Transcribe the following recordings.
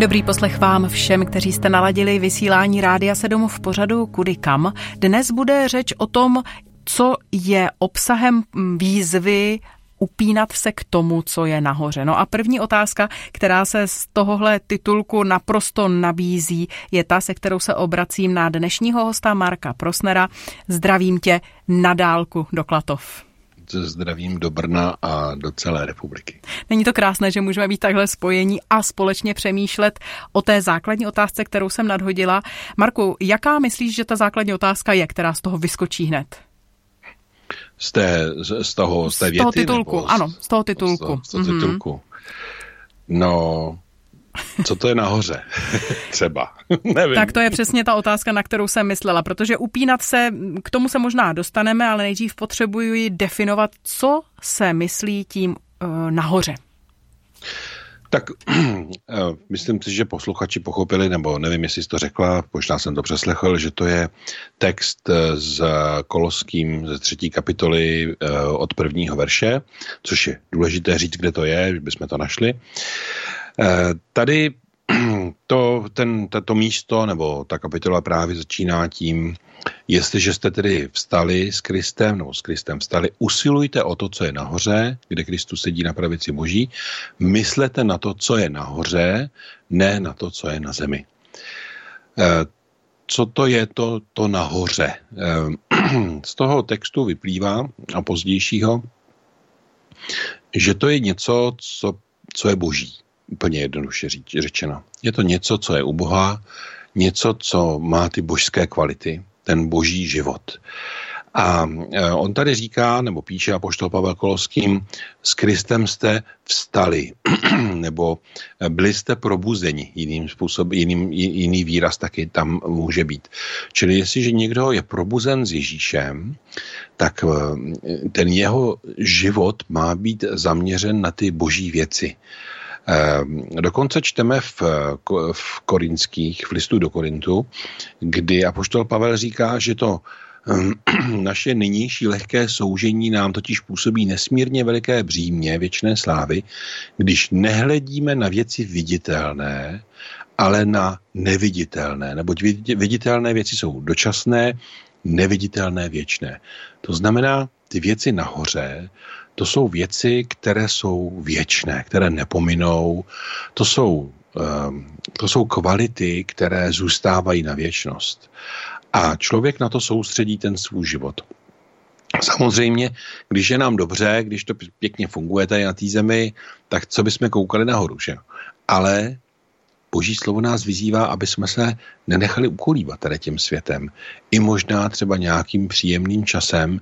Dobrý poslech vám všem, kteří jste naladili vysílání Rádia 7 v pořadu Kudy kam. Dnes bude řeč o tom, co je obsahem výzvy upínat se k tomu, co je nahoře. No a první otázka, která se z tohohle titulku naprosto nabízí, je ta, se kterou se obracím na dnešního hosta Marka Prosnera. Zdravím tě na dálku do Klatov zdravím do Brna a do celé republiky. Není to krásné, že můžeme být takhle spojení a společně přemýšlet o té základní otázce, kterou jsem nadhodila. Marku, jaká myslíš, že ta základní otázka je, která z toho vyskočí hned? Z, té, z toho, z té věty? Z toho titulku, z, ano, z toho titulku. Z toho, z toho titulku. Mm-hmm. No, co to je nahoře? Třeba. Nevím. Tak to je přesně ta otázka, na kterou jsem myslela, protože upínat se, k tomu se možná dostaneme, ale nejdřív potřebuji definovat, co se myslí tím uh, nahoře. Tak eh, myslím si, že posluchači pochopili, nebo nevím, jestli jsi to řekla, možná jsem to přeslechl, že to je text z eh, Koloským ze třetí kapitoly od prvního verše, což je důležité říct, kde to je, bychom to našli. Eh, tady to, ten, to místo nebo ta kapitola právě začíná tím, jestliže jste tedy vstali s Kristem, nebo s Kristem vstali, usilujte o to, co je nahoře, kde Kristus sedí na pravici boží, myslete na to, co je nahoře, ne na to, co je na zemi. Eh, co to je to, to nahoře? Eh, z toho textu vyplývá a pozdějšího, že to je něco, co, co je boží úplně jednoduše řečeno. Je to něco, co je u Boha, něco, co má ty božské kvality, ten boží život. A e, on tady říká, nebo píše apoštol Pavel Koloským, s Kristem jste vstali, nebo byli jste probuzeni, jiným způsobem, jiným, jiný výraz taky tam může být. Čili jestliže někdo je probuzen s Ježíšem, tak e, ten jeho život má být zaměřen na ty boží věci. Ehm, dokonce čteme v, v korinských, v listu do Korintu, kdy apoštol Pavel říká, že to ehm, naše nynější lehké soužení nám totiž působí nesmírně veliké břímě věčné slávy, když nehledíme na věci viditelné, ale na neviditelné. Neboť viditelné věci jsou dočasné, neviditelné věčné. To znamená, ty věci nahoře to jsou věci, které jsou věčné, které nepominou. To jsou, ehm, to jsou kvality, které zůstávají na věčnost. A člověk na to soustředí ten svůj život. Samozřejmě, když je nám dobře, když to pěkně funguje tady na té zemi, tak co bychom koukali nahoru, že? Ale Boží slovo nás vyzývá, aby jsme se nenechali ukolívat tady tím světem. I možná třeba nějakým příjemným časem,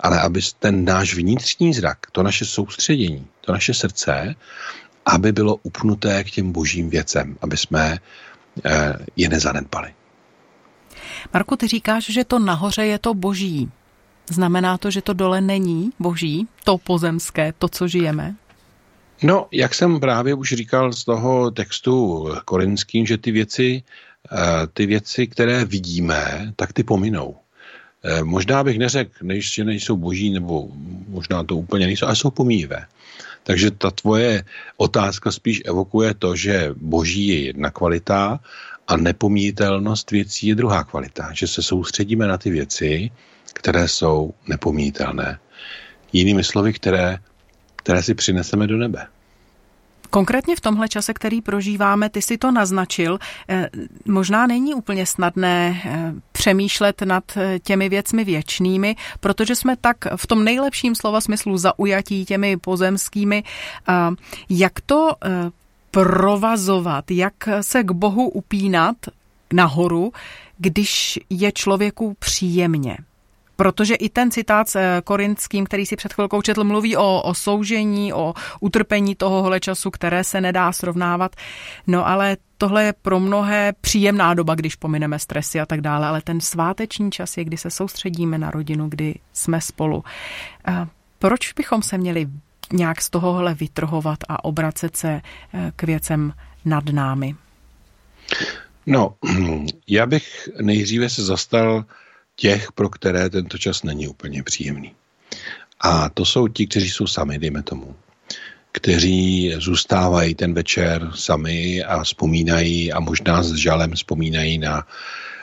ale aby ten náš vnitřní zrak, to naše soustředění, to naše srdce, aby bylo upnuté k těm božím věcem, aby jsme eh, je nezanedbali. Marku, ty říkáš, že to nahoře je to boží. Znamená to, že to dole není boží, to pozemské, to, co žijeme? No, jak jsem právě už říkal z toho textu korinským, že ty věci, eh, ty věci, které vidíme, tak ty pominou. Eh, možná bych neřekl, že nejsou boží, nebo možná to úplně nejsou, ale jsou pomíjivé. Takže ta tvoje otázka spíš evokuje to, že boží je jedna kvalita a nepomíjitelnost věcí je druhá kvalita. Že se soustředíme na ty věci, které jsou nepomíjitelné. Jinými slovy, které které si přineseme do nebe. Konkrétně v tomhle čase, který prožíváme, ty si to naznačil, eh, možná není úplně snadné eh, přemýšlet nad eh, těmi věcmi věčnými, protože jsme tak v tom nejlepším slova smyslu zaujatí těmi pozemskými. Jak to provazovat, jak se k Bohu upínat nahoru, když je člověku příjemně? Protože i ten citát s eh, korinským, který si před chvilkou četl, mluví o, o soužení, o utrpení tohohle času, které se nedá srovnávat. No ale tohle je pro mnohé příjemná doba, když pomineme stresy a tak dále, ale ten sváteční čas je, kdy se soustředíme na rodinu, kdy jsme spolu. A proč bychom se měli nějak z tohohle vytrhovat a obracet se eh, k věcem nad námi? No, já bych nejdříve se zastal těch, pro které tento čas není úplně příjemný. A to jsou ti, kteří jsou sami, dejme tomu. kteří zůstávají ten večer sami a vzpomínají a možná s žalem vzpomínají na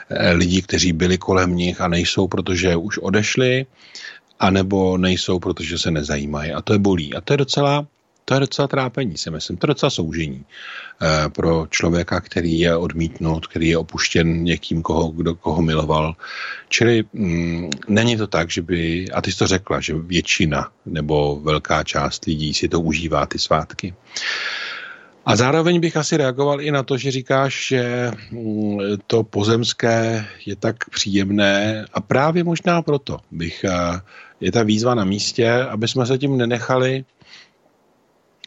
eh, lidi, kteří byli kolem nich a nejsou, protože už odešli, anebo nejsou, protože se nezajímají. A to je bolí. A to je docela to je docela trápení, si myslím. To je docela soužení eh, pro člověka, který je odmítnut, který je opuštěn někým, koho, kdo koho miloval. Čili mm, není to tak, že by, a ty jsi to řekla, že většina nebo velká část lidí si to užívá, ty svátky. A zároveň bych asi reagoval i na to, že říkáš, že mm, to pozemské je tak příjemné a právě možná proto bych, eh, je ta výzva na místě, aby jsme se tím nenechali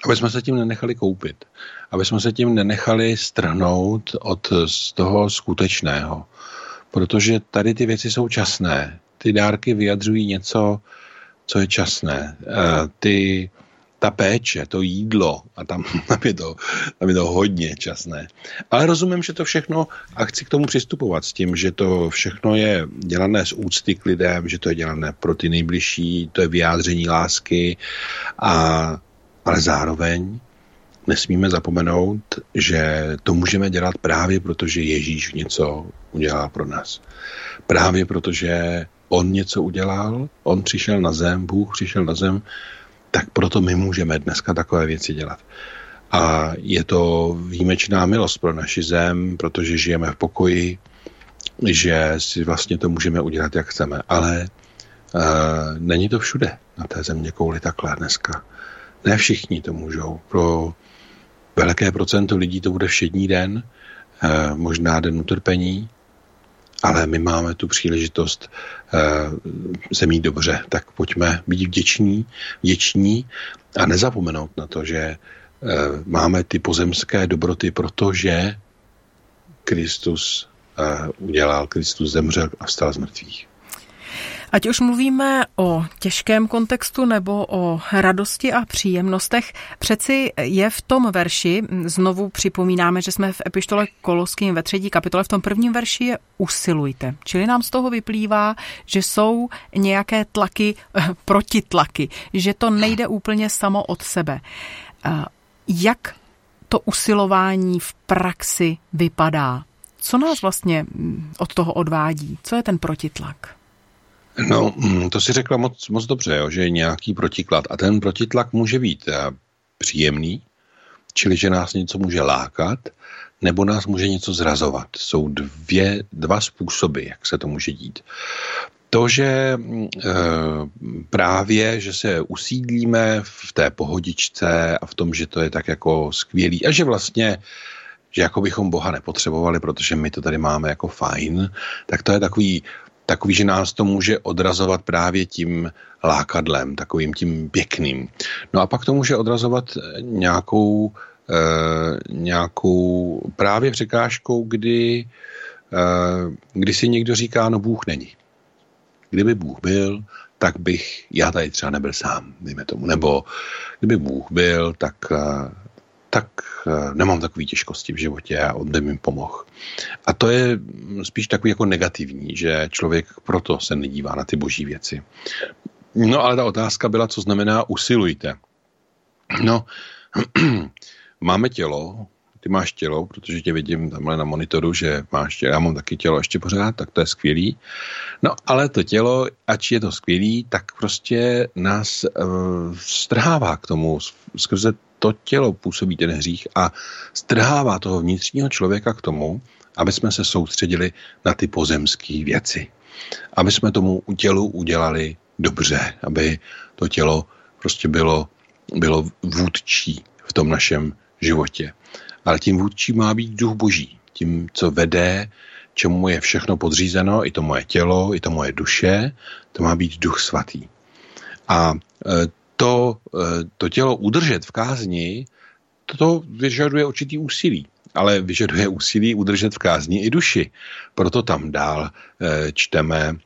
aby jsme se tím nenechali koupit, aby jsme se tím nenechali strhnout od z toho skutečného. Protože tady ty věci jsou časné. Ty dárky vyjadřují něco, co je časné. Eh, ty, ta péče, to jídlo, a tam, tam, je to, tam je to hodně časné. Ale rozumím, že to všechno, a chci k tomu přistupovat s tím, že to všechno je dělané z úcty k lidem, že to je dělané pro ty nejbližší, to je vyjádření lásky a ale zároveň nesmíme zapomenout, že to můžeme dělat právě proto, že Ježíš něco udělá pro nás. Právě protože on něco udělal, on přišel na zem, Bůh přišel na zem, tak proto my můžeme dneska takové věci dělat. A je to výjimečná milost pro naši zem, protože žijeme v pokoji, že si vlastně to můžeme udělat, jak chceme. Ale uh, není to všude na té země kouli takhle dneska. Ne všichni to můžou. Pro velké procento lidí to bude všední den, eh, možná den utrpení, ale my máme tu příležitost eh, se mít dobře, tak pojďme být vděční, vděční a nezapomenout na to, že eh, máme ty pozemské dobroty, protože Kristus udělal, Kristus zemřel a vstal z mrtvých. Ať už mluvíme o těžkém kontextu nebo o radosti a příjemnostech, přeci je v tom verši, znovu připomínáme, že jsme v epištole Koloským ve třetí kapitole, v tom prvním verši je usilujte. Čili nám z toho vyplývá, že jsou nějaké tlaky, protitlaky, že to nejde úplně samo od sebe. Jak to usilování v praxi vypadá? Co nás vlastně od toho odvádí? Co je ten protitlak? No, mm, to si řekla moc, moc dobře, jo, že je nějaký protiklad. A ten protitlak může být eh, příjemný, čili že nás něco může lákat, nebo nás může něco zrazovat. Jsou dvě, dva způsoby, jak se to může dít. To, že e, právě, že se usídlíme v té pohodičce a v tom, že to je tak jako skvělý a že vlastně že jako bychom Boha nepotřebovali, protože my to tady máme jako fajn, tak to je takový takový, že nás to může odrazovat právě tím lákadlem, takovým tím pěkným. No a pak to může odrazovat nějakou, e, nějakou právě překážkou, kdy, e, kdy si někdo říká, no Bůh není. Kdyby Bůh byl, tak bych já tady třeba nebyl sám, dejme tomu. Nebo kdyby Bůh byl, tak eh, tak eh, nemám takové těžkosti v životě a on by mi pomohl. A to je spíš takový jako negativní, že člověk proto se nedívá na ty boží věci. No ale ta otázka byla, co znamená usilujte. No, máme tělo, ty máš tělo, protože tě vidím tamhle na monitoru, že máš tělo, já mám taky tělo ještě pořád, tak to je skvělý. No ale to tělo, ač je to skvělý, tak prostě nás uh, strhává k tomu skrze to tělo působí ten hřích a strhává toho vnitřního člověka k tomu, aby jsme se soustředili na ty pozemské věci. Aby jsme tomu tělu udělali dobře, aby to tělo prostě bylo, bylo vůdčí v tom našem životě. Ale tím vůdčí má být duch boží. Tím, co vede, čemu je všechno podřízeno, i to moje tělo, i to moje duše, to má být duch svatý. A e, to, eh, to tělo udržet v kázni, to vyžaduje určitý úsilí ale vyžaduje úsilí udržet v kázni i duši. Proto tam dál e, čteme e,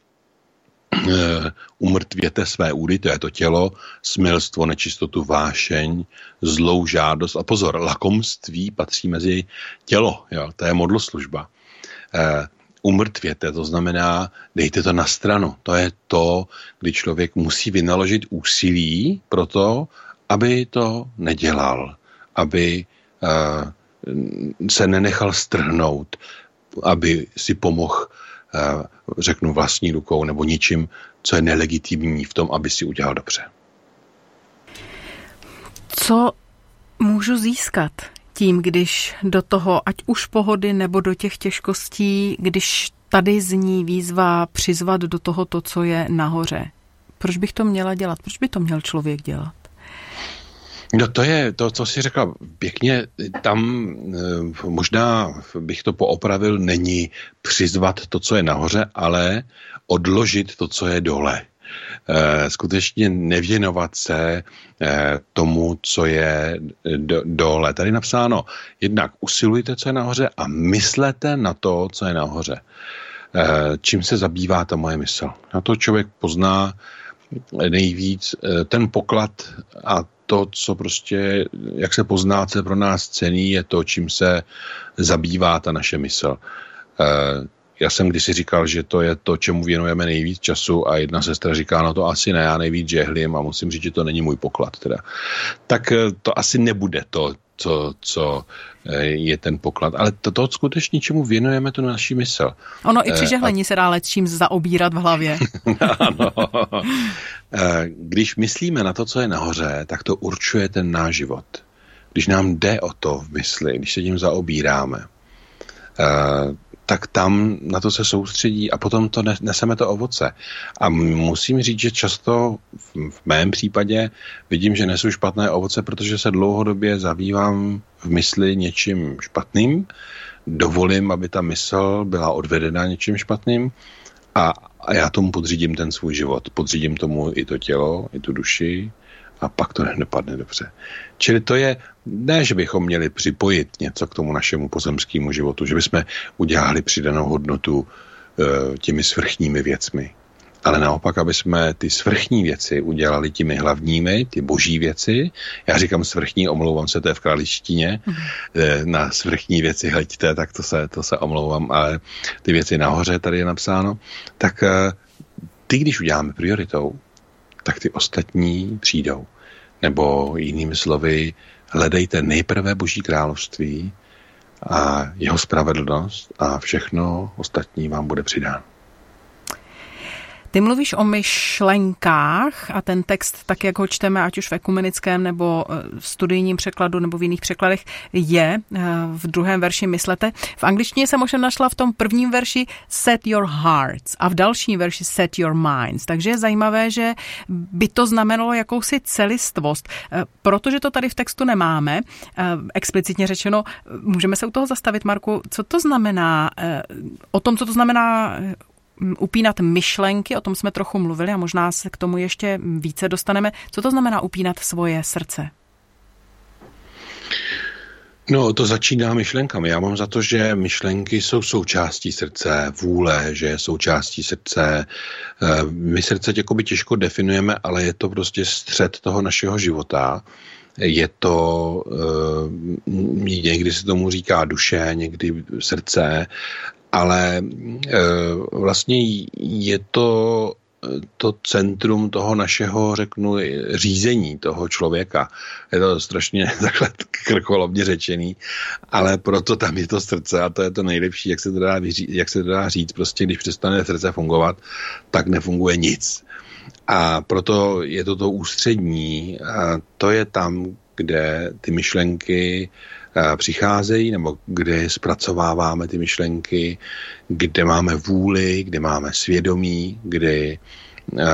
umrtvěte své údy, to je to tělo, smilstvo, nečistotu, vášeň, zlou žádost a pozor, lakomství patří mezi tělo, jo, to je modloslužba. E, umrtvěte, to znamená, dejte to na stranu. To je to, kdy člověk musí vynaložit úsilí pro to, aby to nedělal, aby uh, se nenechal strhnout, aby si pomohl, uh, řeknu, vlastní rukou nebo ničím, co je nelegitimní v tom, aby si udělal dobře. Co můžu získat tím, když do toho, ať už pohody nebo do těch těžkostí, když tady zní výzva přizvat do toho to, co je nahoře. Proč bych to měla dělat? Proč by to měl člověk dělat? No to je to, co jsi řekla pěkně, tam eh, možná bych to poopravil, není přizvat to, co je nahoře, ale odložit to, co je dole. Eh, skutečně nevěnovat se eh, tomu, co je do, dole. Tady napsáno, jednak usilujte, co je nahoře a myslete na to, co je nahoře. Čím se zabývá ta moje mysl? Na to člověk pozná nejvíc ten poklad a to, co prostě, jak se pozná, co je pro nás cený, je to, čím se zabývá ta naše mysl. Eh, já jsem kdysi říkal, že to je to, čemu věnujeme nejvíc času a jedna sestra říká, no to asi ne, já nejvíc žehlím a musím říct, že to není můj poklad. Teda. Tak eh, to asi nebude to, co, co eh, je ten poklad. Ale to, to skutečně, čemu věnujeme tu naší mysl. Ono i při žehlení a... se dá čím zaobírat v hlavě. ano. Když myslíme na to, co je nahoře, tak to určuje ten náš život. Když nám jde o to v mysli, když se tím zaobíráme, tak tam na to se soustředí a potom to neseme to ovoce. A musím říct, že často v mém případě vidím, že nesu špatné ovoce, protože se dlouhodobě zabývám v mysli něčím špatným, dovolím, aby ta mysl byla odvedena něčím špatným a, a já tomu podřídím ten svůj život. Podřídím tomu i to tělo, i tu duši, a pak to nedopadne dobře. Čili to je, ne, že bychom měli připojit něco k tomu našemu pozemskému životu, že bychom udělali přidanou hodnotu e, těmi svrchními věcmi. Ale naopak, aby jsme ty svrchní věci udělali těmi hlavními, ty boží věci. Já říkám svrchní, omlouvám se, to je v králištině. Mm-hmm. Na svrchní věci hleďte, tak to se, to se omlouvám, ale ty věci nahoře tady je napsáno. Tak e, ty, když uděláme prioritou, tak ty ostatní přijdou. Nebo jinými slovy, hledejte nejprve Boží království a jeho spravedlnost a všechno ostatní vám bude přidáno. Ty mluvíš o myšlenkách a ten text, tak jak ho čteme, ať už v ekumenickém nebo eh, v studijním překladu nebo v jiných překladech, je eh, v druhém verši myslete. V angličtině jsem možná našla v tom prvním verši set your hearts a v dalším verši set your minds. Takže je zajímavé, že by to znamenalo jakousi celistvost. Eh, protože to tady v textu nemáme, explicitně řečeno, můžeme se u toho zastavit, Marku, co to znamená, o tom, co to znamená upínat myšlenky, o tom jsme trochu mluvili a možná se k tomu ještě více dostaneme. Co to znamená upínat svoje srdce? No, to začíná myšlenkami. Já mám za to, že myšlenky jsou součástí srdce, vůle, že je součástí srdce. Eh, my srdce jakoby těžko definujeme, ale je to prostě střed toho našeho života. Je to, eh, někdy se tomu říká duše, někdy srdce ale e, vlastně je to to centrum toho našeho, řeknu, řízení toho člověka. Je to strašně takhle krkolovně řečený, ale proto tam je to srdce a to je to nejlepší, jak se to dá, jak se to dá říct. Prostě když přestane srdce fungovat, tak nefunguje nic. A proto je to to ústřední a to je tam, kde ty myšlenky Eh, přicházejí, nebo kde zpracováváme ty myšlenky, kde máme vůli, kde máme svědomí, kdy, eh,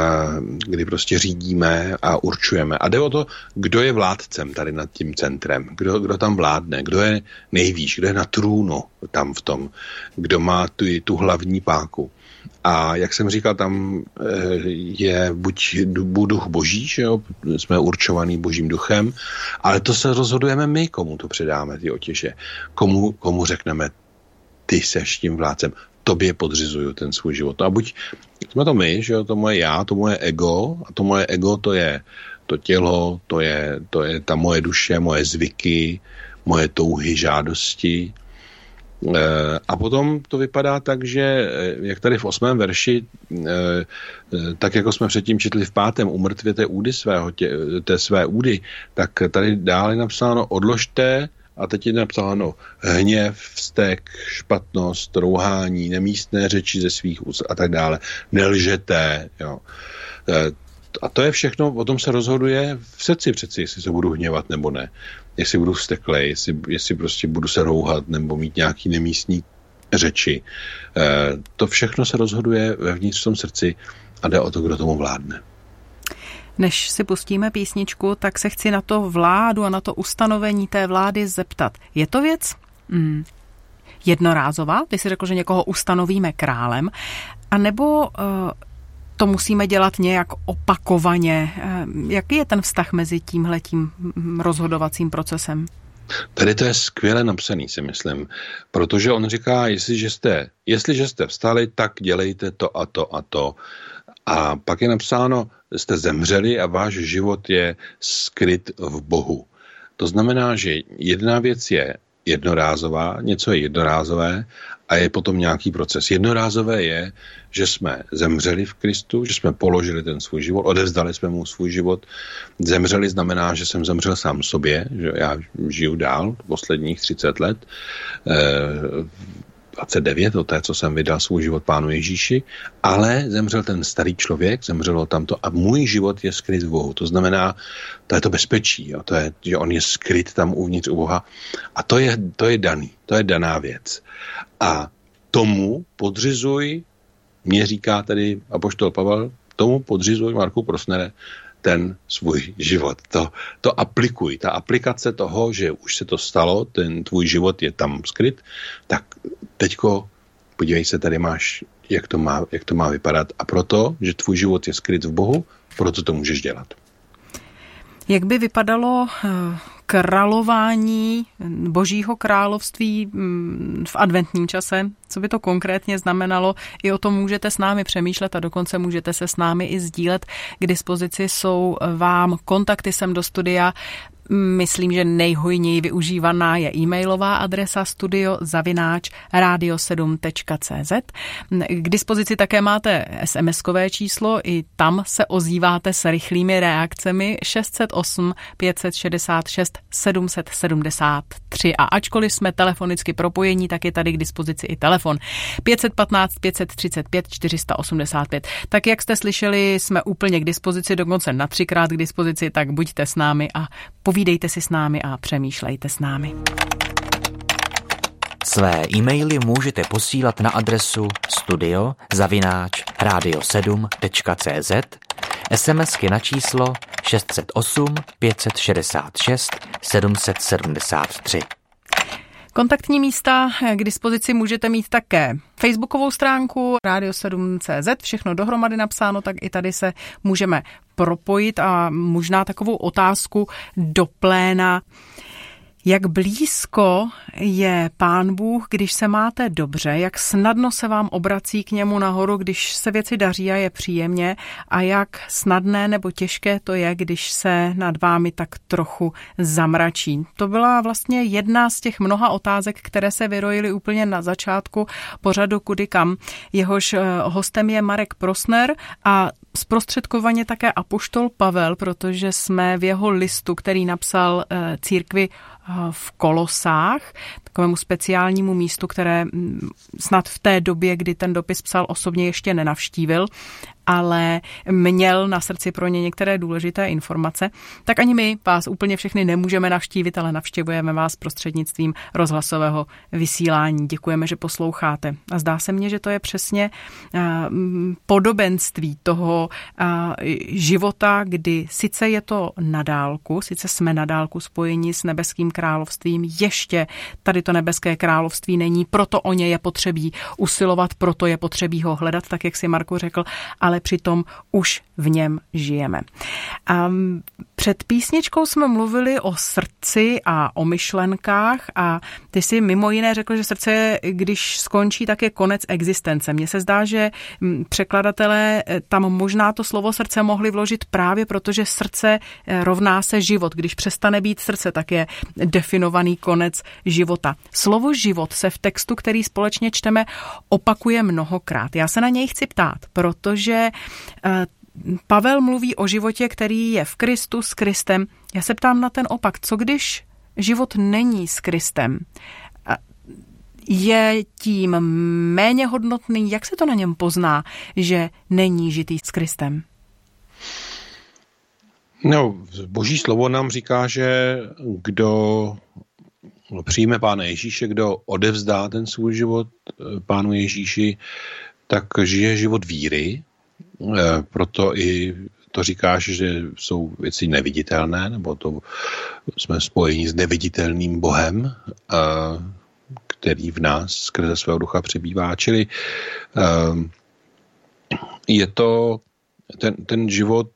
kdy prostě řídíme a určujeme. A jde o to, kdo je vládcem tady nad tím centrem, kdo, kdo tam vládne, kdo je nejvýš, kdo je na trůnu tam v tom, kdo má tu, tu hlavní páku. A jak jsem říkal, tam eh, je buď duch boží, že jo, jsme určovaný božím duchem, ale to se rozhodujeme my, komu to předáme, ty otěže. Komu, komu řekneme, ty seš tím vládcem, tobě podřizuju ten svůj život. A buď jsme to my, že jo, to moje já, to moje ego, a to moje ego to je to tělo, to je, to je ta moje duše, moje zvyky, moje touhy, žádosti, A potom to vypadá tak, že jak tady v osmém verši, tak jako jsme předtím četli v pátém, umrtvěte údy svého, tě, té své údy, tak tady dále napsáno odložte a teď je napsáno hněv, vztek, špatnost, rouhání, nemístné řeči ze svých úst a tak dále. Nelžete, jo. A to je všechno, o tom se rozhoduje v srdci přeci, jestli se budu hněvat nebo ne. Jestli budu vzteklej, jestli, jestli prostě budu se rouhat nebo mít nějaký nemístní řeči. E, to všechno se rozhoduje vevnitř v tom srdci a jde o to, kdo tomu vládne. Než si pustíme písničku, tak se chci na to vládu a na to ustanovení té vlády zeptat. Je to věc hmm, jednorázová? Ty jsi řekl, že někoho ustanovíme králem. A nebo uh, to musíme dělat nějak opakovaně? Uh, jaký je ten vztah mezi tímhletím hm, rozhodovacím procesem? Tady to je skvěle napsaný, si myslím, protože on říká, jestliže jste, jestliže jste vstali, tak dělejte to a to a to. A pak je napsáno, jste zemřeli a váš život je skryt v Bohu. To znamená, že jedna věc je jednorázová, něco je jednorázové a je potom nějaký proces. Jednorázové je, že jsme zemřeli v Kristu, že jsme položili ten svůj život, odevzdali jsme mu svůj život. Zemřeli znamená, že jsem zemřel sám sobě, že já žiju dál posledních 30 let. Eh, 29, o té, co jsem vydal svůj život pánu Ježíši, ale zemřel ten starý člověk, zemřelo tamto a můj život je skryt v Bohu. To znamená, to je to bezpečí, jo, to je, že on je skryt tam uvnitř u Boha a to je, to je daný, to je daná věc. A tomu podřizuj, mě říká tady apoštol Pavel, tomu podřizuj Marku Prosnere, ten svůj život. To, to aplikuj. Ta aplikace toho, že už se to stalo, ten tvůj život je tam skryt, tak teďko podívej se, tady máš, jak to má, jak to má vypadat. A proto, že tvůj život je skryt v Bohu, proto to můžeš dělat. Jak by vypadalo eh, králování božího království mm, v adventním čase? Co by to konkrétně znamenalo? I o tom můžete s námi přemýšlet a dokonce můžete se s námi i sdílet. K dispozici jsou vám kontakty sem do studia Myslím, že nejhojněji využívaná je e-mailová adresa studiozavináč radio7.cz. K dispozici také máte SMS-kové číslo, i tam se ozýváte s rychlými reakcemi 608 566 773. A ačkoliv jsme telefonicky propojení, tak je tady k dispozici i telefon 515 535 485. Tak jak jste slyšeli, jsme úplně k dispozici, dokonce na třikrát k dispozici, tak buďte s námi a povídejte Povídejte si s námi a přemýšlejte s námi. Své e-maily můžete posílat na adresu studio zavináč radio7.cz SMSky na číslo 608 566 773. Kontaktní místa k dispozici můžete mít také facebookovou stránku radio7.cz, všechno dohromady napsáno, tak i tady se můžeme propojit a možná takovou otázku do pléna. Jak blízko je Pán Bůh, když se máte dobře, jak snadno se vám obrací k němu nahoru, když se věci daří a je příjemně a jak snadné nebo těžké to je, když se nad vámi tak trochu zamračí. To byla vlastně jedna z těch mnoha otázek, které se vyrojily úplně na začátku pořadu Kudy kam. Jehož eh, hostem je Marek Prosner a zprostředkovaně také Apoštol Pavel, protože jsme v jeho listu, který napsal eh, církvi v Kolosách, takovému speciálnímu místu, které mm, snad v té době, kdy ten dopis psal, osobně ještě nenavštívil, ale měl na srdci pro ně některé důležité informace, tak ani my vás úplně všechny nemůžeme navštívit, ale navštěvujeme vás prostřednictvím rozhlasového vysílání. Děkujeme, že posloucháte. A zdá se mně, že to je přesně podobenství toho života, kdy sice je to na dálku, sice jsme na dálku spojeni s nebeským královstvím, ještě tady to nebeské království není, proto o ně je potřebí usilovat, proto je potřebí ho hledat, tak jak si Marko řekl, ale přitom už v něm žijeme. A před písničkou jsme mluvili o srdci a o myšlenkách a ty si mimo jiné řekl, že srdce, když skončí, tak je konec existence. Mně se zdá, že překladatelé eh, tam možná to slovo srdce mohli vložit právě proto, že srdce eh, rovná se život. Když přestane být srdce, tak je definovaný konec života. Slovo život se v textu, který společně čteme, opakuje mnohokrát. Já se na něj chci ptát, protože eh, Pavel mluví o životě, který je v Kristu s Kristem. Já se ptám na ten opak. Co když život není s Kristem? Je tím méně hodnotný? Jak se to na něm pozná, že není žitý s Kristem? No, boží slovo nám říká, že kdo přijme Pána Ježíše, kdo odevzdá ten svůj život eh, Pánu Ježíši, tak žije život víry, proto i to říkáš, že jsou věci neviditelné, nebo to jsme spojeni s neviditelným Bohem, eh, který v nás skrze svého ducha přebývá. Čili eh, je to, ten, ten život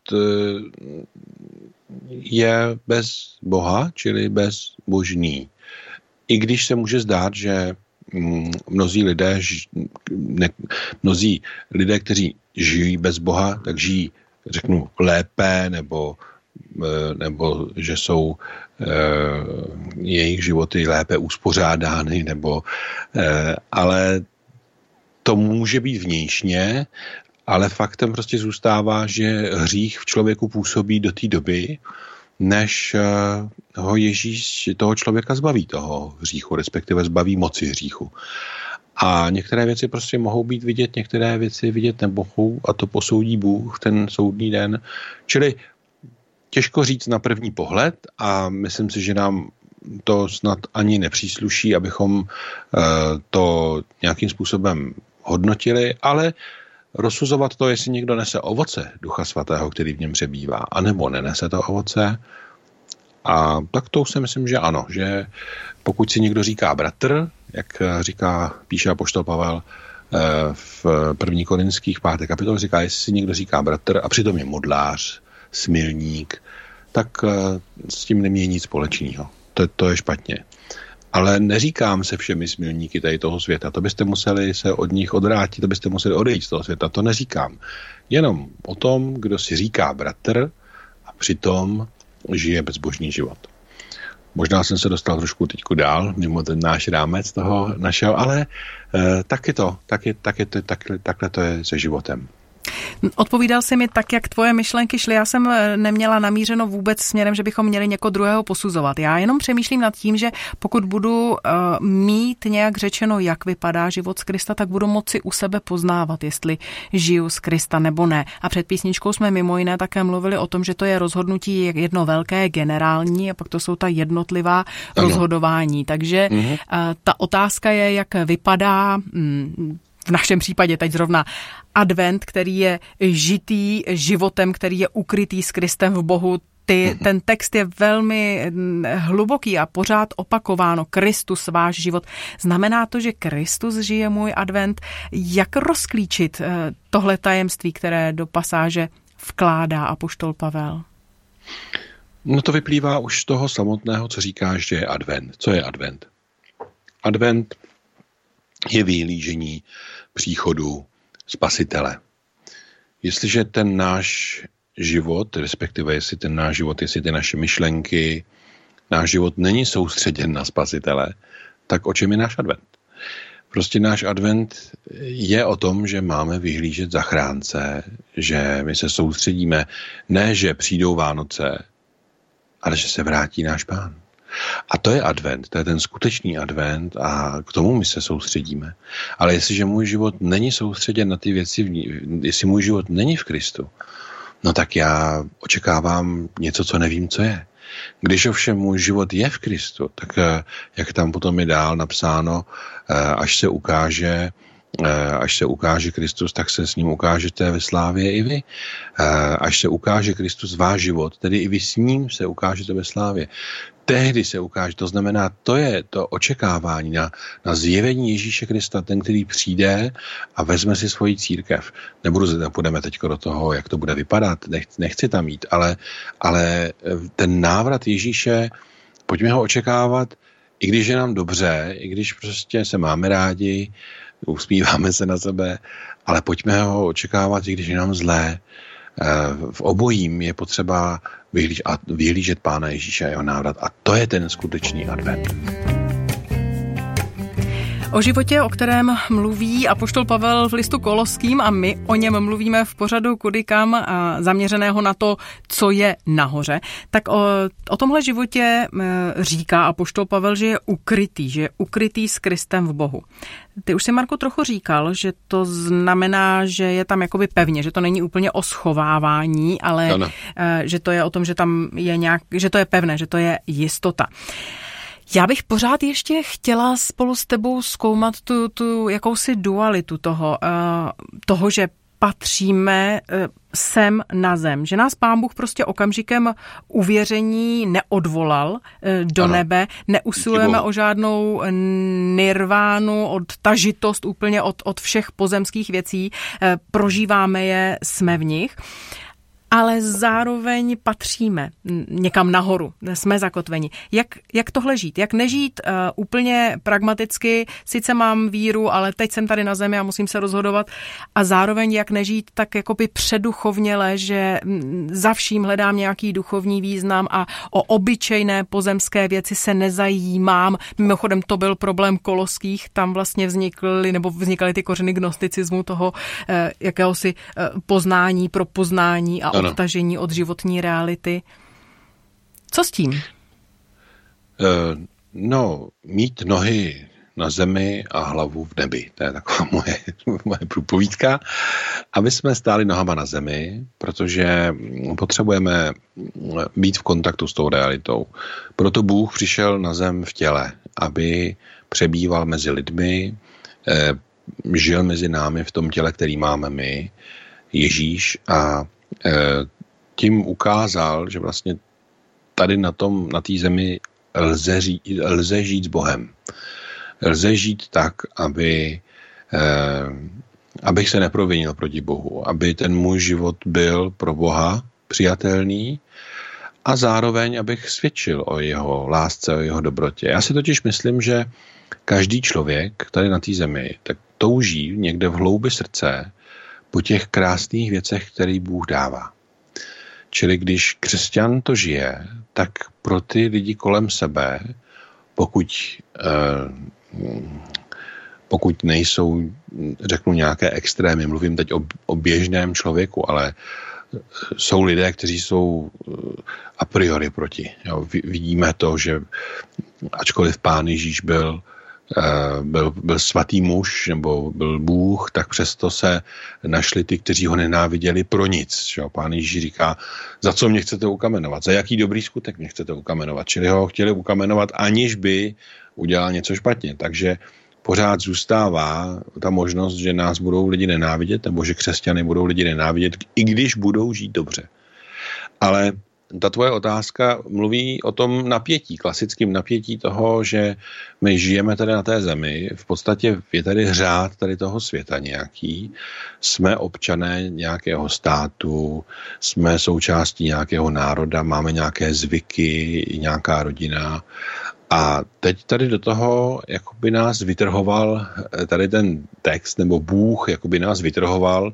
je bez Boha, čili bez božný. I když se může zdát, že mnozí lidé, ne, mnozí lidé, kteří žijí bez Boha, tak žijí, řeknu, lépe, nebo, eh, nebo že jsou eh, jejich životy lépe uspořádány, nebo, eh, ale to může být vnějšně, ale faktem prostě zůstává, že hřích v člověku působí do té doby, než ho Ježíš toho člověka zbaví toho hříchu, respektive zbaví moci hříchu. A některé věci prostě mohou být vidět, některé věci vidět nemohou a to posoudí Bůh ten soudní den. Čili těžko říct na první pohled a myslím si, že nám to snad ani nepřísluší, abychom eh, to nějakým způsobem hodnotili, ale rozsuzovat to, jestli někdo nese ovoce Ducha Svatého, který v něm přebývá, anebo nenese to ovoce. A tak to si myslím, že ano, že pokud si někdo říká bratr, jak eh, říká, píše apoštol Pavel eh, v první korinských páté kapitole, říká, jestli si někdo říká bratr a přitom je modlář, smilník, tak eh, s tím nemějí nic společného. To, to je špatně. Ale neříkám se všemi smilníky tady toho světa. To byste museli se od nich odvrátit, to byste museli odejít z toho světa. To neříkám. Jenom o tom, kdo si říká bratr a přitom žije bezbožný život. Možná jsem se dostal trošku teďku dál, mimo ten náš rámec toho našeho, ale e, tak je to, tak je, tak je to, takhle, takhle to je se životem. Odpovídal si mi tak, jak tvoje myšlenky šly. Já jsem eh, neměla namířeno vůbec směrem, že bychom měli někoho druhého posuzovat. Já jenom přemýšlím nad tím, že pokud budu uh, mít nějak řečeno, jak vypadá život z Krista, tak budu moci u sebe poznávat, jestli žiju z Krista nebo ne. A před písničkou jsme mimo jiné také mluvili o tom, že to je rozhodnutí jedno velké, generální, a pak to jsou ta jednotlivá ano. rozhodování. Takže uh, ta otázka je, jak vypadá mm, v našem případě teď zrovna advent, který je žitý životem, který je ukrytý s Kristem v Bohu, ty, mhm. ten text je velmi mm, hluboký a pořád opakováno. Kristus, váš život. Znamená to, že Kristus žije můj advent. Jak rozklíčit eh, tohle tajemství, které do pasáže vkládá apoštol Pavel? No to vyplývá už z toho samotného, co říkáš, že je advent. Co je advent? Advent je vyhlížení příchodu spasitele. Jestliže ten náš život, respektive jestli ten náš život, jestli ty naše myšlenky, náš život není soustředěn na spasitele, tak o čem je náš advent? Prostě náš advent je o tom, že máme vyhlížet zachránce, že my se soustředíme, ne, že přijdou Vánoce, ale že se vrátí náš pán. A to je advent, to je ten skutečný advent a k tomu my se soustředíme. Ale jestliže můj život není soustředěn na ty věci, jestli můj život není v Kristu, no tak já očekávám něco, co nevím, co je. Když ovšem můj život je v Kristu, tak eh, jak tam potom je dál napsáno, eh, až se ukáže až se ukáže Kristus, tak se s ním ukážete ve slávě i vy. Až se ukáže Kristus váš život, tedy i vy s ním se ukážete ve slávě tehdy se ukáže. To znamená, to je to očekávání na, na zjevení Ježíše Krista, ten, který přijde a vezme si svoji církev. Nebudu, nepůjdeme teď do toho, jak to bude vypadat, nechci, nechci tam jít, ale, ale ten návrat Ježíše, pojďme ho očekávat, i když je nám dobře, i když prostě se máme rádi, usmíváme se na sebe, ale pojďme ho očekávat, i když je nám zlé. Eh, v obojím je potřeba vyhlíž, a vyhlížet Pána Ježíše a jeho návrat. A to je ten skutečný advent. O životě, o kterém mluví apoštol Pavel v listu Koloským a my o něm mluvíme v pořadu Kudy kam a zaměřeného na to, co je nahoře, tak o, o tomhle životě říká apoštol Pavel, že je ukrytý, že je ukrytý s Kristem v Bohu. Ty už si, Marko, trochu říkal, že to znamená, že je tam jakoby pevně, že to není úplně o schovávání, ale ano. E, že to je o tom, že tam je nějak, že to je pevné, že to je jistota. Já bych pořád ještě chtěla spolu s tebou zkoumat tu, tu jakousi dualitu toho, uh, toho, že patříme uh, sem na zem. Že nás pán Bůh prostě okamžikem uvěření neodvolal uh, do ano. nebe, neusilujeme o žádnou nirvánu, odtažitost úplně od, od všech pozemských věcí, prožíváme je, jsme v nich. Ale zároveň patříme někam nahoru, jsme zakotveni. Jak, jak tohle žít? Jak nežít uh, úplně pragmaticky, sice mám víru, ale teď jsem tady na zemi a musím se rozhodovat a zároveň jak nežít tak jakoby předuchovněle, že za vším hledám nějaký duchovní význam a o obyčejné pozemské věci se nezajímám. Mimochodem to byl problém koloských, tam vlastně vznikly nebo vznikaly ty kořeny gnosticismu toho uh, jakéhosi uh, poznání pro poznání a ano. odtažení od životní reality. Co s tím? Uh, no, mít nohy na zemi a hlavu v nebi. To je taková moje, moje průpovídka. Aby jsme stáli nohama na zemi, protože potřebujeme být v kontaktu s tou realitou. Proto Bůh přišel na zem v těle, aby přebýval mezi lidmi, eh, žil mezi námi v tom těle, který máme my, Ježíš, a tím ukázal, že vlastně tady na tom, na té zemi lze, ří, lze žít s Bohem. Lze žít tak, aby, eh, abych se neprovinil proti Bohu, aby ten můj život byl pro Boha přijatelný a zároveň, abych svědčil o jeho lásce, o jeho dobrotě. Já si totiž myslím, že každý člověk tady na té zemi tak touží někde v hloubi srdce po těch krásných věcech, které Bůh dává. Čili když křesťan to žije, tak pro ty lidi kolem sebe, pokud, eh, pokud nejsou, řeknu, nějaké extrémy, mluvím teď o, o běžném člověku, ale jsou lidé, kteří jsou eh, a priori proti. Jo, vidíme to, že ačkoliv pán Ježíš byl Eh, byl, byl svatý muž nebo byl Bůh, tak přesto se našli ty, kteří ho nenáviděli pro nic. Že? Pán Ježíš říká, za co mě chcete ukamenovat, za jaký dobrý skutek mě chcete ukamenovat. Čili ho chtěli ukamenovat, aniž by udělal něco špatně. Takže pořád zůstává ta možnost, že nás budou lidi nenávidět, nebo že křesťany budou lidi nenávidět, i když budou žít dobře. Ale ta tvoje otázka mluví o tom napětí, klasickém napětí toho, že my žijeme tady na té zemi, v podstatě je tady řád tady toho světa nějaký, jsme občané nějakého státu, jsme součástí nějakého národa, máme nějaké zvyky, nějaká rodina. A teď tady do toho jakoby nás vytrhoval tady ten text, nebo Bůh jakoby nás vytrhoval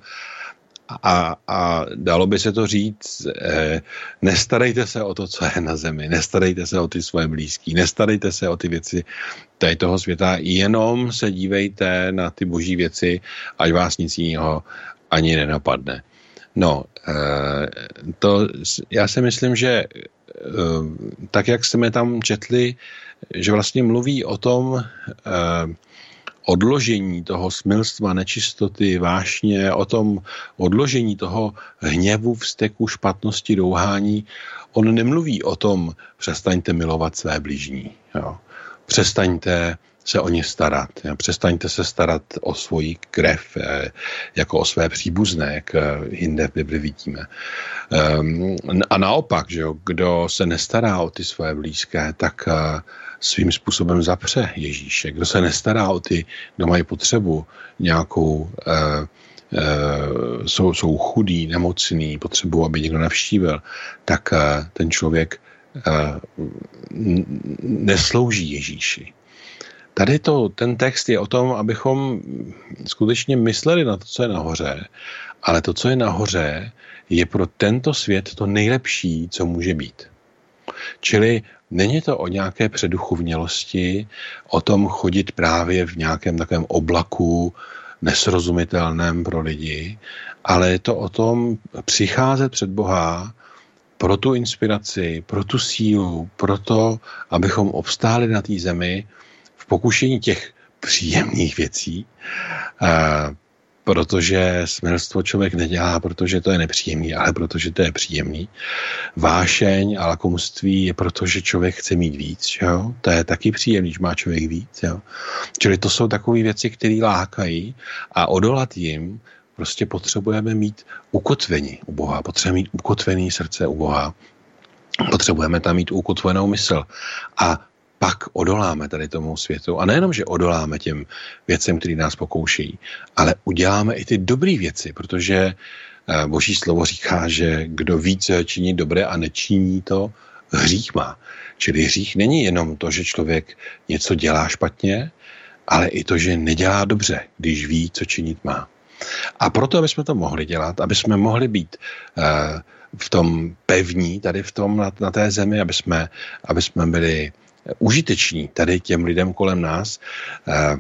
a, a dalo by se to říct, eh, nestarejte se o to, co je na zemi, nestarejte se o ty svoje blízký, nestarejte se o ty věci tady toho světa, jenom se dívejte na ty boží věci, ať vás nic jiného ani nenapadne. No, eh, to já si myslím, že eh, tak, jak jsme tam četli, že vlastně mluví o tom, eh, odložení toho smilstva, nečistoty, vášně, o tom odložení toho hněvu, vzteku, špatnosti, douhání, on nemluví o tom, přestaňte milovat své blížní. Jo. Přestaňte se o ně starat. Přestaňte se starat o svoji krev, eh, jako o své příbuzné, jak eh, jinde v Bibli vidíme. Ehm, a naopak, že jo, kdo se nestará o ty svoje blízké, tak svým způsobem zapře Ježíše. Kdo se nestará o ty, kdo mají potřebu nějakou jsou, jsou chudí, nemocní, potřebují, aby někdo navštívil, tak ten člověk neslouží Ježíši. Tady to, ten text je o tom, abychom skutečně mysleli na to, co je nahoře, ale to, co je nahoře, je pro tento svět to nejlepší, co může být. Čili není to o nějaké předuchovnělosti, o tom chodit právě v nějakém takovém oblaku nesrozumitelném pro lidi, ale je to o tom přicházet před Boha pro tu inspiraci, pro tu sílu, pro to, abychom obstáli na té zemi v pokušení těch příjemných věcí, eh, protože smilstvo člověk nedělá, protože to je nepříjemný, ale protože to je příjemný. Vášeň a lakomství je proto, že člověk chce mít víc. Jo? To je taky příjemný, že má člověk víc. Jo? Čili to jsou takové věci, které lákají a odolat jim prostě potřebujeme mít ukotvení u Boha, potřebujeme mít ukotvený srdce u Boha, potřebujeme tam mít ukotvenou mysl. A pak odoláme tady tomu světu. A nejenom, že odoláme těm věcem, které nás pokoušejí, ale uděláme i ty dobré věci, protože eh, Boží slovo říká, že kdo více činí dobré a nečiní to, hřích má. Čili hřích není jenom to, že člověk něco dělá špatně, ale i to, že nedělá dobře, když ví, co činit má. A proto, aby jsme to mohli dělat, aby jsme mohli být uh, v tom pevní, tady v tom, na, na té zemi, aby jsme, aby jsme byli užiteční tady těm lidem kolem nás. Eh,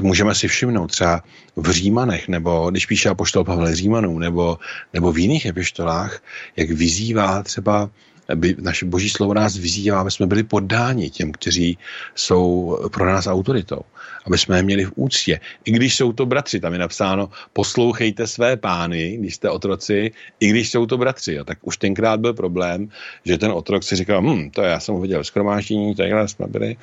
můžeme si všimnout třeba v Římanech, nebo když píše apoštol Pavel Římanů, nebo, nebo v jiných epištolách, jak vyzývá třeba by naše boží slovo nás vyzývá, aby jsme byli poddáni těm, kteří jsou pro nás autoritou. Aby jsme je měli v úctě. I když jsou to bratři, tam je napsáno, poslouchejte své pány, když jste otroci, i když jsou to bratři. Jo. Tak už tenkrát byl problém, že ten otrok si říkal, hm, to já jsem ho viděl v skromáždění, takhle jsme byli,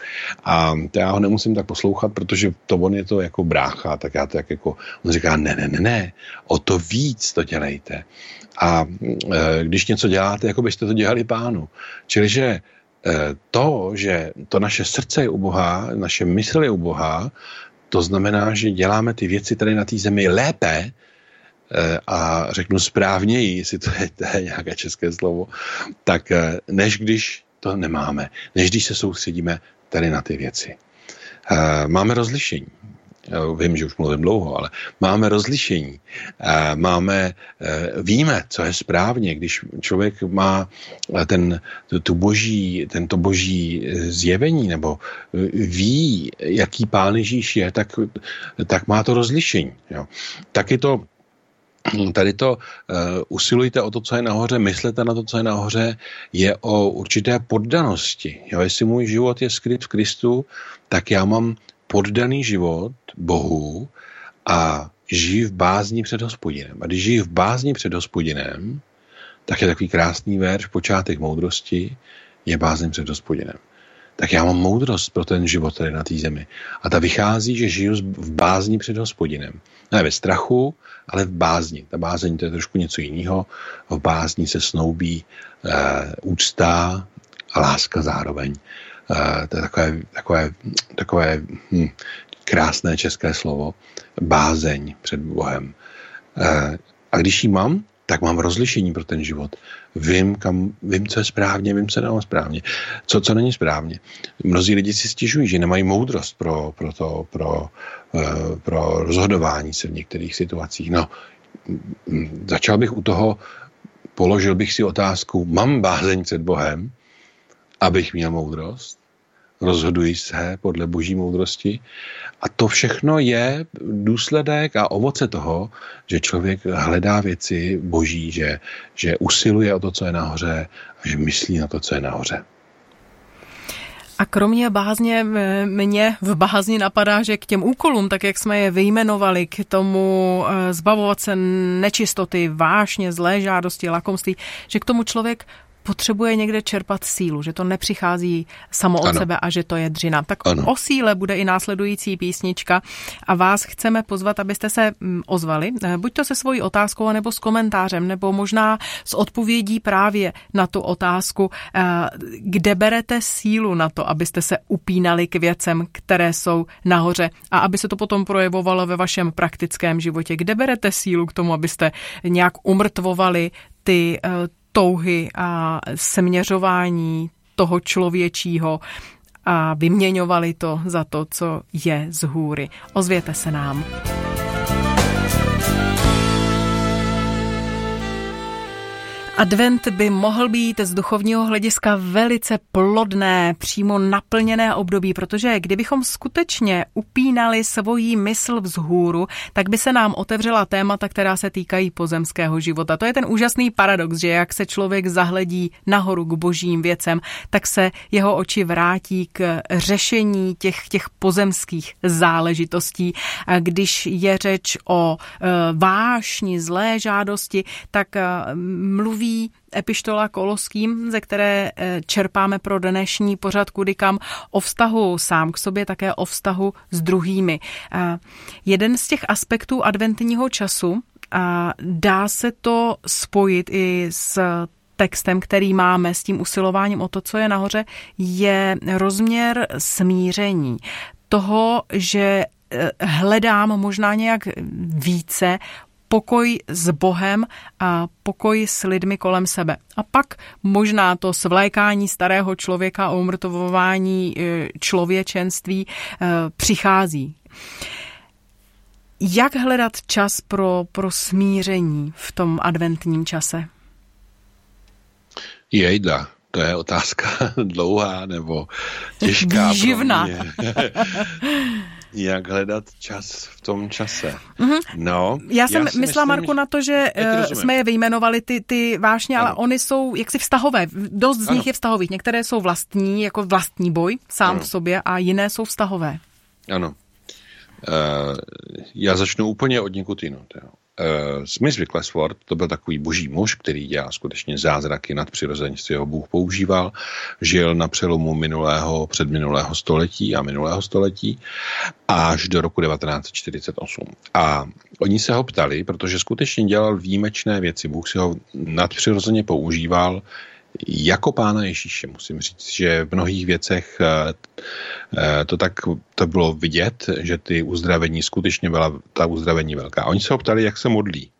a to já ho nemusím tak poslouchat, protože to on je to jako brácha, tak já to jak jako, on říká, ne, ne, ne, ne, o to víc to dělejte. A e, když něco děláte, jako byste to dělali pánu. Čili, že e, to, že to naše srdce je u Boha, naše mysl je u Boha, to znamená, že děláme ty věci tady na té zemi lépe e, a řeknu správněji, jestli to je, to je nějaké české slovo, tak než když to nemáme, než když se soustředíme tady na ty věci. Máme rozlišení vím, že už mluvím dlouho, ale máme rozlišení, máme, eh, víme, co je správně, když člověk má eh, ten, tu boží, tento boží eh, zjevení nebo ví, jaký pán Ježíš je, tak, tak má to rozlišení. Jo. Taky to tady to uh, usilujte o to, co je nahoře, myslete na to, co je nahoře, je o určité poddanosti. Jo, jestli můj život je skryt v Kristu, tak já mám poddaný život Bohu a žijí v bázni před hospodinem. A když žijí v bázni před hospodinem, tak je takový krásný verš, počátek moudrosti, je bázeň před hospodinem. Tak já mám moudrost pro ten život tady na té zemi. A ta vychází, že žiju v bázni před hospodinem. Ne ve strachu, ale v bázni. Ta bázeň to je trošku něco jiného. V bázni se snoubí e, úcta a láska zároveň. To je takové, takové, takové hm, krásné české slovo, bázeň před Bohem. A když ji mám, tak mám rozlišení pro ten život. Vím, kam, vím, co je správně, vím, co není správně, co, co není správně. Mnozí lidi si stěžují, že nemají moudrost pro, pro, to, pro, eh, pro rozhodování se v některých situacích. No, začal bych u toho, položil bych si otázku, mám bázeň před Bohem, abych měl moudrost? Rozhodují se podle boží moudrosti. A to všechno je důsledek a ovoce toho, že člověk hledá věci boží, že, že usiluje o to, co je nahoře a že myslí na to, co je nahoře. A kromě bázně mě v bázni napadá, že k těm úkolům, tak jak jsme je vyjmenovali, k tomu eh, zbavovat se nečistoty, vášně, zlé žádosti, lakomství, že k tomu člověk potřebuje někde čerpat sílu, že to nepřichází samo od ano. sebe a že to je dřina. Tak ano. o síle bude i následující písnička a vás chceme pozvat, abyste se mm, ozvali, eh, buď to se svojí otázkou, nebo s komentářem, nebo možná s odpovědí právě na tu otázku, eh, kde berete sílu na to, abyste se upínali k věcem, které jsou nahoře a aby se to potom projevovalo ve vašem praktickém životě. Kde berete sílu k tomu, abyste nějak umrtvovali ty eh, touhy a směřování toho člověčího a vyměňovali to za to, co je z hůry. Ozvěte se nám. Advent by mohl být z duchovního hlediska velice plodné, přímo naplněné období, protože kdybychom skutečně upínali svoji mysl vzhůru, tak by se nám otevřela témata, která se týkají pozemského života. To je ten úžasný paradox, že jak se člověk zahledí nahoru k božím věcem, tak se jeho oči vrátí k řešení těch, těch pozemských záležitostí. A když je řeč o e, vášni, zlé žádosti, tak e, mluví epištola Koloským, ze které eh, čerpáme pro dnešní pořad kudy kam o vztahu sám k sobě, také o vztahu s druhými. Jeden z těch aspektů adventního času, a dá se to spojit i s textem, který máme, s tím usilováním o to, co je nahoře, je rozměr smíření. Toho, že eh, hledám možná nějak více pokoj s Bohem a pokoj s lidmi kolem sebe. A pak možná to svlékání starého člověka o umrtovování e, člověčenství e, přichází. Jak hledat čas pro, pro smíření v tom adventním čase? Jejda, to je otázka dlouhá nebo těžká. Výživná. jak hledat čas v tom čase. Mm-hmm. No, já jsem já myslela, Marku, na to, že uh, jsme je vyjmenovali, ty, ty vášně, ano. ale oni jsou jaksi vztahové. Dost z ano. nich je vztahových. Některé jsou vlastní, jako vlastní boj sám ano. v sobě a jiné jsou vztahové. Ano. Uh, já začnu úplně od někud jinut. Uh, Smith Wicklesworth, to byl takový boží muž, který dělá skutečně zázraky nad přirozenství, ho Bůh používal. Žil na přelomu minulého, předminulého století a minulého století až do roku 1948. A oni se ho ptali, protože skutečně dělal výjimečné věci. Bůh si ho nadpřirozeně používal jako pána Ježíše musím říct, že v mnohých věcech eh, eh, to tak to bylo vidět, že ty uzdravení skutečně byla ta uzdravení velká. Oni se ho ptali, jak se modlí.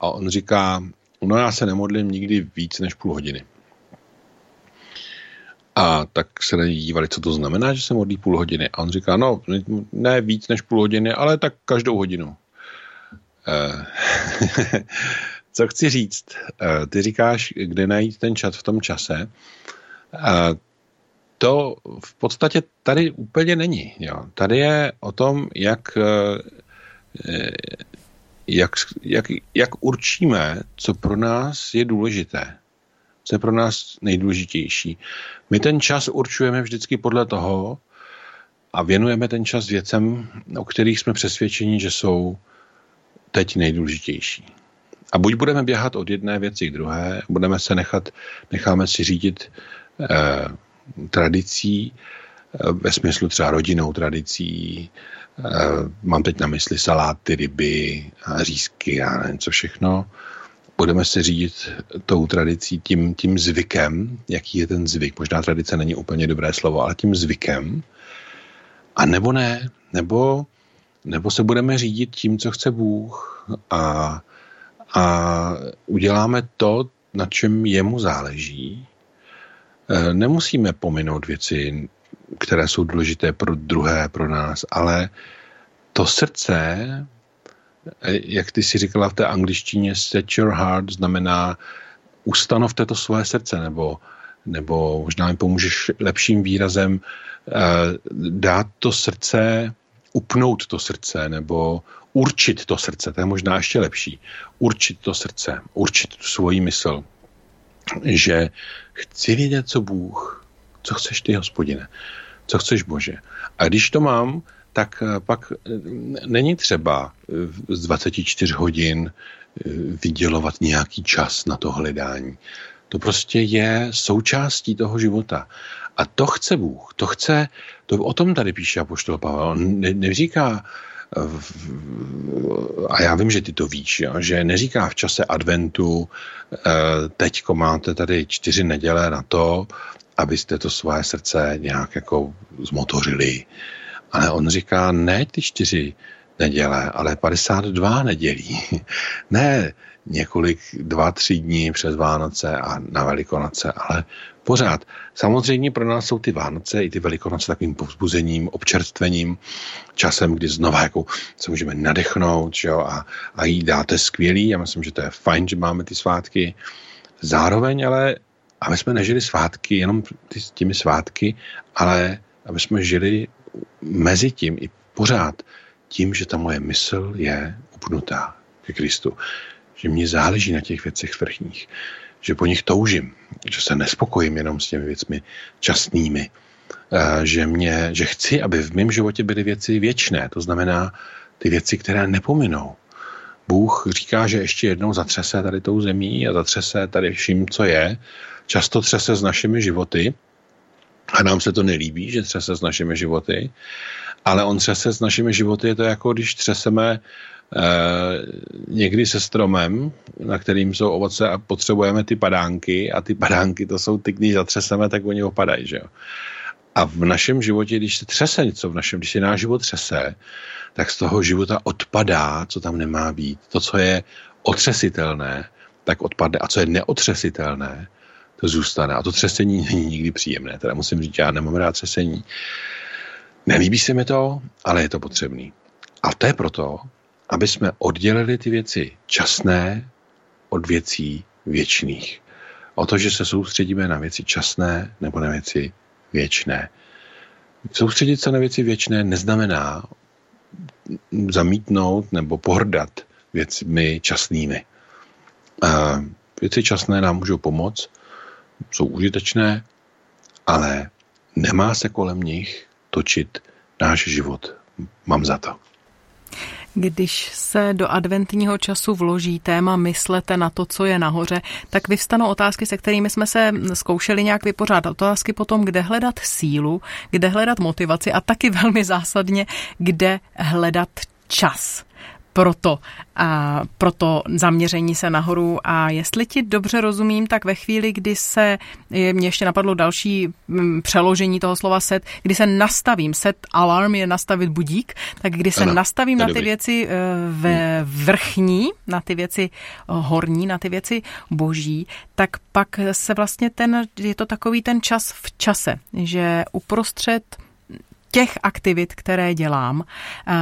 A on říká, no já se nemodlím nikdy víc než půl hodiny. A tak se dívali, co to znamená, že se modlí půl hodiny. A on říká, no, ne víc než půl hodiny, ale tak každou hodinu. Co chci říct? Eh, ty říkáš, kde najít ten čas v tom čase. Eh, to v podstatě tady úplně není. Jo. Tady je o tom, jak, eh, jak, jak, jak určíme, co pro nás je důležité. Co je pro nás nejdůležitější. My ten čas určujeme vždycky podle toho a věnujeme ten čas věcem, o kterých jsme přesvědčeni, že jsou teď nejdůležitější. A buď budeme běhat od jedné věci k druhé, budeme se nechat, necháme si řídit eh, tradicí, eh, ve smyslu třeba rodinou tradicí, eh, mám teď na mysli saláty, ryby, řízky a nevím co všechno, budeme se řídit tou tradicí, tím, tím zvykem, jaký je ten zvyk. Možná tradice není úplně dobré slovo, ale tím zvykem. A nebo ne, nebo, nebo se budeme řídit tím, co chce Bůh a a uděláme to, na čem jemu záleží. E, nemusíme pominout věci, které jsou důležité pro druhé, pro nás, ale to srdce, e, jak ty si říkala v té angličtině, set your heart znamená ustanovte to svoje srdce, nebo, nebo možná mi pomůžeš lepším výrazem e, dát to srdce, upnout to srdce, nebo určit to srdce, to je možná ještě lepší, určit to srdce, určit tu svoji mysl, že chci vědět, co Bůh, co chceš ty, hospodine, co chceš Bože. A když to mám, tak eh, pak eh, není třeba z 24 hodin eh, vydělovat nějaký čas na to hledání. To prostě je součástí toho života. A to chce Bůh, to chce, to o tom tady píše Apoštol Pavel. Ne, neříká, a já vím, že ty to víš, jo, že neříká v čase adventu, eh, teďko máte tady čtyři neděle na to, abyste to své srdce nějak jako zmotořili. Ale on říká, ne ty čtyři neděle, ale 52 nedělí. ne několik, dva, tři dní přes Vánoce a na Velikonoce, ale pořád. Samozřejmě pro nás jsou ty Vánoce i ty Velikonoce takovým povzbuzením, občerstvením, časem, kdy znova jako se můžeme nadechnout že jo, a, a jí dáte skvělý. Já myslím, že to je fajn, že máme ty svátky. Zároveň ale, aby jsme nežili svátky jenom ty, těmi svátky, ale aby jsme žili mezi tím i pořád tím, že ta moje mysl je upnutá ke Kristu. Že mě záleží na těch věcech vrchních. Že po nich toužím. Že se nespokojím jenom s těmi věcmi časnými. Že, mě, že chci, aby v mém životě byly věci věčné. To znamená ty věci, které nepominou. Bůh říká, že ještě jednou zatřese tady tou zemí a zatřese tady vším, co je. Často třese s našimi životy, a nám se to nelíbí, že třese s našimi životy, ale on třese s našimi životy, je to jako když třeseme někdy se stromem, na kterým jsou ovoce a potřebujeme ty padánky a ty padánky to jsou ty, když zatřeseme, tak oni opadají, že jo. A v našem životě, když se třese něco v našem, když se náš život třese, tak z toho života odpadá, co tam nemá být. To, co je otřesitelné, tak odpadne. A co je neotřesitelné, to zůstane. A to třesení není nikdy příjemné. Teda musím říct, já nemám rád třesení. Nelíbí se mi to, ale je to potřebný. A to je proto, aby jsme oddělili ty věci časné od věcí věčných. O to, že se soustředíme na věci časné nebo na věci věčné. Soustředit se na věci věčné neznamená zamítnout nebo pohrdat věcmi časnými. Věci časné nám můžou pomoct, jsou užitečné, ale nemá se kolem nich točit náš život. Mám za to. Když se do adventního času vloží téma myslete na to, co je nahoře, tak vyvstanou otázky, se kterými jsme se zkoušeli nějak vypořádat. Otázky potom, kde hledat sílu, kde hledat motivaci a taky velmi zásadně, kde hledat čas proto, a proto zaměření se nahoru. A jestli ti dobře rozumím, tak ve chvíli, kdy se, mě ještě napadlo další mm, přeložení toho slova set, kdy se nastavím, set alarm je nastavit budík, tak kdy se ano, nastavím na ty dobrý. věci eh, ve hmm. vrchní, na ty věci eh, horní, na ty věci boží, tak pak se vlastně ten, je to takový ten čas v čase, že uprostřed těch aktivit, které dělám, eh,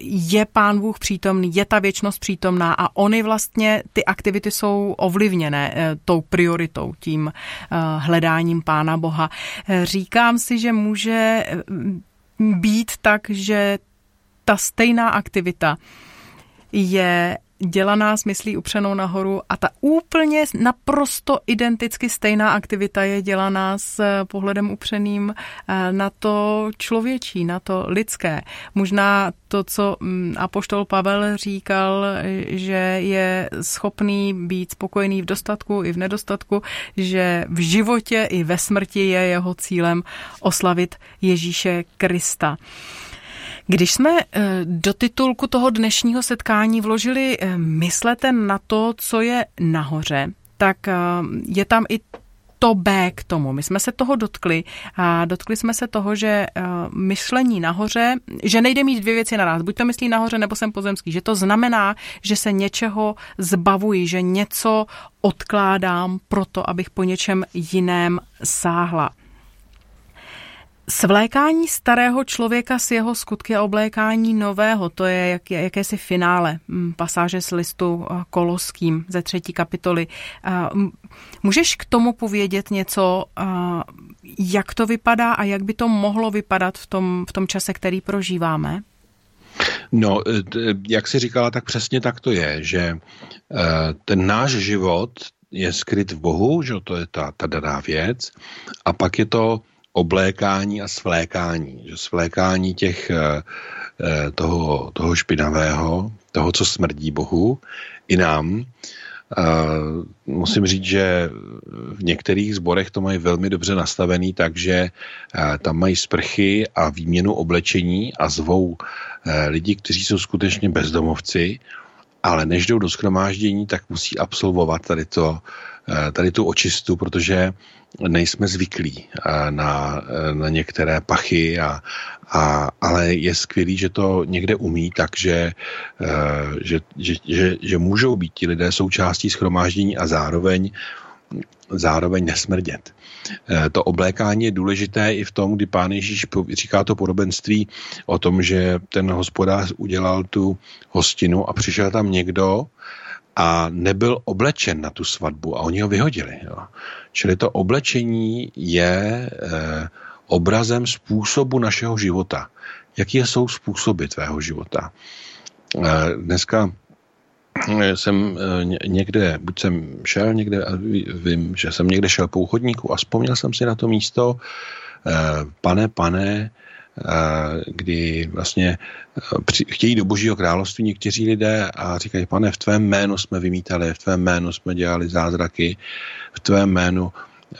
je Pán Bůh přítomný, je ta věčnost přítomná a oni vlastně, ty aktivity jsou ovlivněné eh, tou prioritou, tím eh, hledáním Pána Boha. Říkám si, že může být tak, že ta stejná aktivita je dělaná s myslí upřenou nahoru a ta úplně naprosto identicky stejná aktivita je dělaná s pohledem upřeným eh, na to člověčí, na to lidské. Možná to, co mm, apoštol Pavel říkal, že je schopný být spokojený v dostatku i v nedostatku, že v životě i ve smrti je jeho cílem oslavit Ježíše Krista. Když jsme eh, do titulku toho dnešního setkání vložili eh, myslete na to, co je nahoře, tak eh, je tam i to B k tomu. My jsme se toho dotkli a dotkli jsme se toho, že myšlení nahoře, že nejde mít dvě věci naraz, buď to myslí nahoře, nebo jsem pozemský, že to znamená, že se něčeho zbavuji, že něco odkládám proto, abych po něčem jiném sáhla. Svlékání starého člověka s jeho skutky a oblékání nového, to je jak, jakési finále mm, pasáže z listu eh, Koloským ze třetí kapitoly. Můžeš k tomu povědět něco, jak to vypadá a jak by to mohlo vypadat v tom, v tom čase, který prožíváme? No, eh, jak jsi říkala, tak přesně tak to je, že eh, ten náš život je skryt v Bohu, že to je ta, ta daná věc, a pak je to oblékání a svlékání. Že svlékání těch, eh, eh, toho, toho špinavého, toho, co smrdí Bohu, i nám, musím říct, že v některých zborech to mají velmi dobře nastavený, takže tam mají sprchy a výměnu oblečení a zvou lidi, kteří jsou skutečně bezdomovci, ale než jdou do schromáždění, tak musí absolvovat tady, to, tady tu očistu, protože nejsme zvyklí na, na některé pachy, a, a, ale je skvělý, že to někde umí, takže že, že, že, že můžou být ti lidé součástí schromáždění a zároveň zároveň nesmrdět. To oblékání je důležité i v tom, kdy pán Ježíš říká to podobenství o tom, že ten hospodář udělal tu hostinu a přišel tam někdo, a nebyl oblečen na tu svatbu a oni ho vyhodili. Jo. Čili to oblečení je eh, obrazem způsobu našeho života. Jaký jsou způsoby tvého života? Eh, dneska eh, jsem někde, buď jsem šel někde, a vím, že jsem někde šel po chodníku a vzpomněl jsem si na to místo, pane, pane, kdy vlastně chtějí do božího království někteří lidé a říkají, pane, v tvém jménu jsme vymítali, v tvém jménu jsme dělali zázraky, v tvém jménu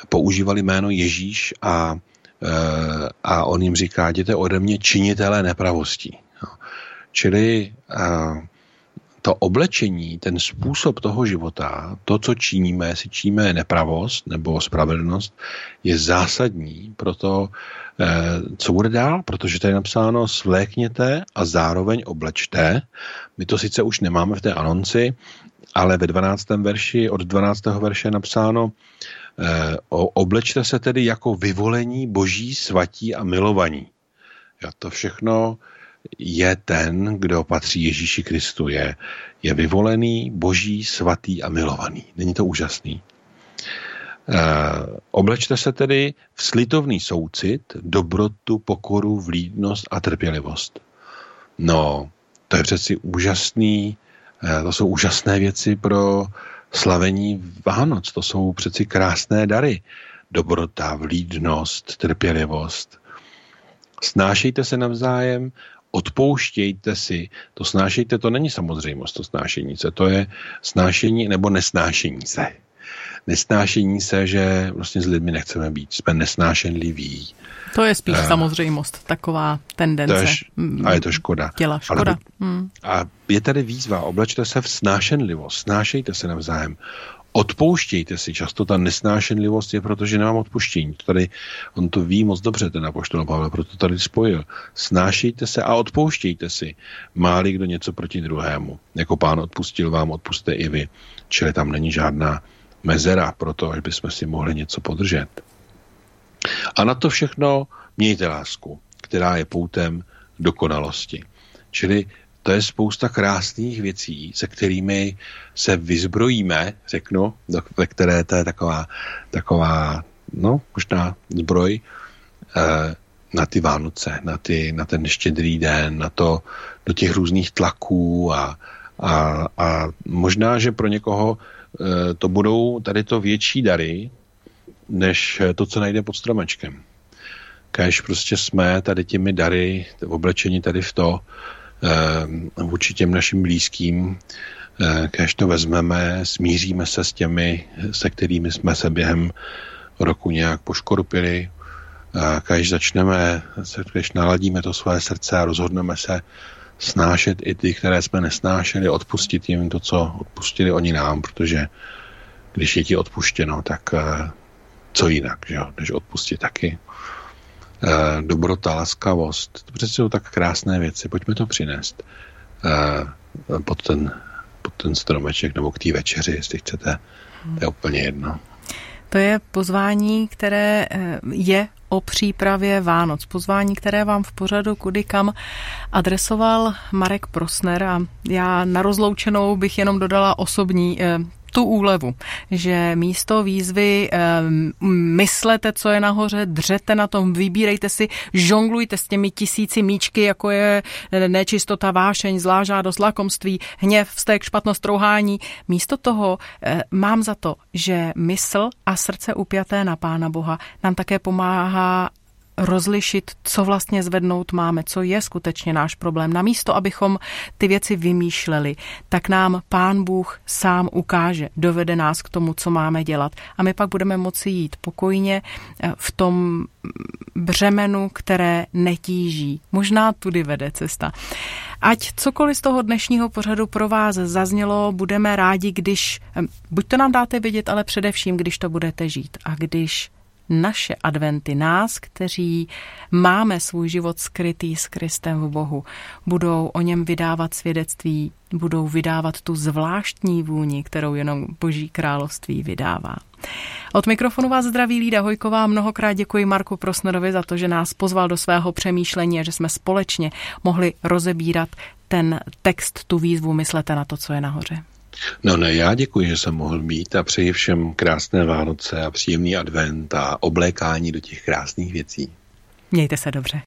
používali jméno Ježíš a, a on jim říká, jděte ode mě činitelé nepravostí. Čili to oblečení, ten způsob toho života, to, co činíme, jestli činíme nepravost nebo spravedlnost, je zásadní pro to, eh, co bude dál, protože tady je napsáno svlékněte a zároveň oblečte. My to sice už nemáme v té anonci, ale ve 12. verši, od 12. verše je napsáno, eh, oblečte se tedy jako vyvolení boží, svatí a milovaní. Já to všechno je ten, kdo patří Ježíši Kristu. Je, je vyvolený, boží, svatý a milovaný. Není to úžasný? E, oblečte se tedy v slitovný soucit, dobrotu, pokoru, vlídnost a trpělivost. No, to je přeci úžasný, e, to jsou úžasné věci pro slavení Vánoc. To jsou přeci krásné dary. Dobrota, vlídnost, trpělivost. Snášejte se navzájem, odpouštějte si. To snášejte, to není samozřejmost, to snášení se. To je snášení nebo nesnášení se. Nesnášení se, že vlastně s lidmi nechceme být. Jsme nesnášenliví. To je spíš uh, samozřejmost, taková tendence. To je, a je to škoda. Těla škoda. Ale, hmm. A je tady výzva, oblečte se v snášenlivost, snášejte se navzájem odpouštějte si. Často ta nesnášenlivost je, protože nemám odpuštění. Tady, on to ví moc dobře, ten apoštol Pavel, proto tady spojil. Snášejte se a odpouštějte si. Máli kdo něco proti druhému. Jako pán odpustil vám, odpuste i vy. Čili tam není žádná mezera pro to, až bychom si mohli něco podržet. A na to všechno mějte lásku, která je poutem dokonalosti. Čili to je spousta krásných věcí, se kterými se vyzbrojíme, řeknu, ve které to je taková, taková no, možná zbroj eh, na ty Vánoce, na, ty, na ten štědrý den, na to, do těch různých tlaků a, a, a možná, že pro někoho eh, to budou tady to větší dary, než to, co najde pod stromečkem. Kež prostě jsme tady těmi dary, oblečení tady v to, Eh, vůči těm našim blízkým, eh, když to vezmeme, smíříme se s těmi, se kterými jsme se během roku nějak poškorupili, když začneme, když naladíme to své srdce a rozhodneme se snášet i ty, které jsme nesnášeli, odpustit jim to, co odpustili oni nám, protože když je ti odpuštěno, tak eh, co jinak, že jo, než odpustit taky. Eh, dobrota, laskavost. To přece jsou tak krásné věci. Pojďme to přinést eh, pod ten, pod ten stromeček nebo k té večeři, jestli chcete. To je úplně jedno. To je pozvání, které eh, je o přípravě Vánoc. Pozvání, které vám v pořadu kudy kam adresoval Marek Prosner a já na rozloučenou bych jenom dodala osobní tu úlevu, že místo výzvy myslete, co je nahoře, dřete na tom, vybírejte si, žonglujte s těmi tisíci míčky, jako je nečistota, vášeň, zlá žádost, lakomství, hněv, vztek, špatnost, trouhání. Místo toho eh, mám za to, že mysl a srdce upjaté na Pána Boha nám také pomáhá rozlišit, co vlastně zvednout máme, co je skutečně náš problém. Namísto, abychom ty věci vymýšleli, tak nám Pán Bůh sám ukáže, dovede nás k tomu, co máme dělat. A my pak budeme moci jít pokojně eh, v tom břemenu, které netíží. Možná tudy vede cesta. Ať cokoliv z toho dnešního pořadu pro vás zaznělo, budeme rádi, když, eh, buď to nám dáte vědět, ale především, když to budete žít a když naše adventy, nás, kteří máme svůj život skrytý s Kristem v Bohu, budou o něm vydávat svědectví, budou vydávat tu zvláštní vůni, kterou jenom Boží království vydává. Od mikrofonu vás zdraví Lída Hojková. Mnohokrát děkuji Marku Prosnerovi za to, že nás pozval do svého přemýšlení a že jsme společně mohli rozebírat ten text, tu výzvu Myslete na to, co je nahoře. No ne, já děkuji, že jsem mohl mít a přeji všem krásné Vánoce a příjemný advent a oblékání do těch krásných věcí. Mějte se dobře.